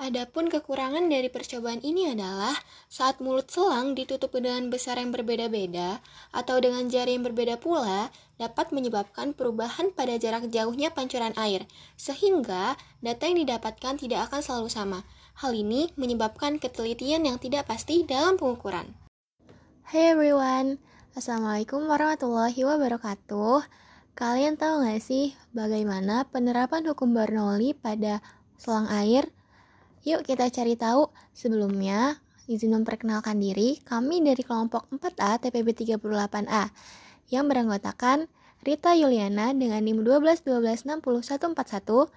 Adapun kekurangan dari percobaan ini adalah saat mulut selang ditutup dengan besar yang berbeda-beda atau dengan jari yang berbeda pula dapat menyebabkan perubahan pada jarak jauhnya pancuran air, sehingga data yang didapatkan tidak akan selalu sama. Hal ini menyebabkan ketelitian yang tidak pasti dalam pengukuran. Hey everyone, Assalamualaikum warahmatullahi wabarakatuh. Kalian tahu gak sih bagaimana penerapan hukum Bernoulli pada selang air? Yuk kita cari tahu. Sebelumnya, izin memperkenalkan diri, kami dari kelompok 4A TPB 38A yang beranggotakan Rita Yuliana dengan NIM 12126141,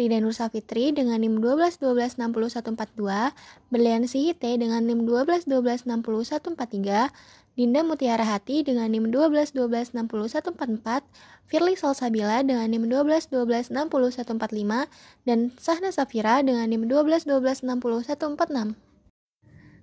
Rida Nur Safitri dengan NIM 12126142, Berliansi Hite dengan NIM 12126143, Dinda Mutiara Hati dengan NIM 12126144, Firly Salsabila dengan NIM 12126145, dan Sahna Safira dengan NIM 12126146.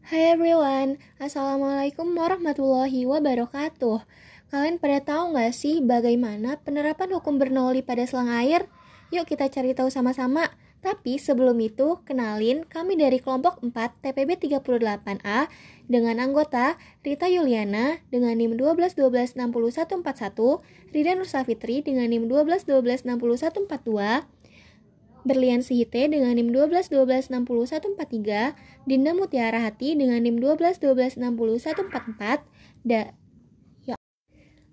Hai everyone, Assalamualaikum warahmatullahi wabarakatuh. Kalian pada tahu nggak sih bagaimana penerapan hukum Bernoulli pada selang air? Yuk kita cari tahu sama-sama. Tapi sebelum itu, kenalin kami dari kelompok 4 TPB 38A dengan anggota Rita Yuliana dengan NIM 12126141, Rida Nur Safitri dengan NIM 12126142, Berlian Sihite dengan NIM 12126143, Dinda Mutiara Hati dengan NIM 12126144, da.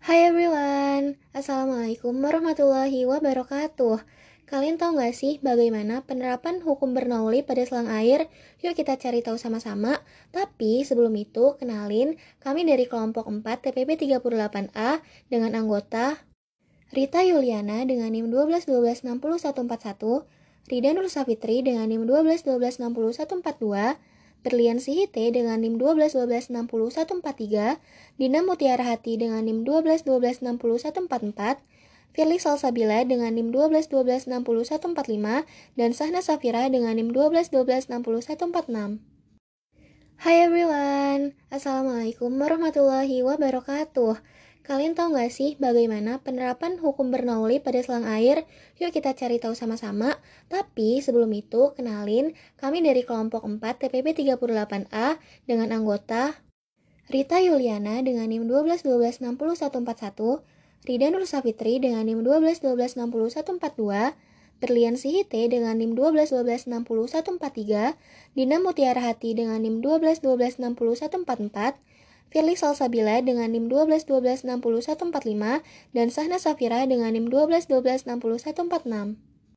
Hai everyone, Assalamualaikum warahmatullahi wabarakatuh. Kalian tahu nggak sih bagaimana penerapan hukum Bernoulli pada selang air? Yuk kita cari tahu sama-sama. Tapi sebelum itu, kenalin kami dari kelompok 4 TPP 38A dengan anggota Rita Yuliana dengan NIM 12126141, Rida Nur Safitri dengan NIM 12126142, Berlian Sihite dengan NIM 12126143, Dina Mutiara Hati dengan NIM 12126144, Felix Salsabila dengan NIM 12126145 dan Sahna Safira dengan NIM 12126146. Hai everyone, Assalamualaikum warahmatullahi wabarakatuh. Kalian tahu nggak sih bagaimana penerapan hukum Bernoulli pada selang air? Yuk kita cari tahu sama-sama. Tapi sebelum itu, kenalin kami dari kelompok 4 TPP 38A dengan anggota Rita Yuliana dengan NIM 12126141, Rida Nur Safitri dengan NIM 12126142, Berlian Sihite dengan NIM 12126143, Dina Mutiara Hati dengan NIM 12126144, Firly Salsabila dengan NIM 12126145, dan Sahna Safira dengan NIM 12126146.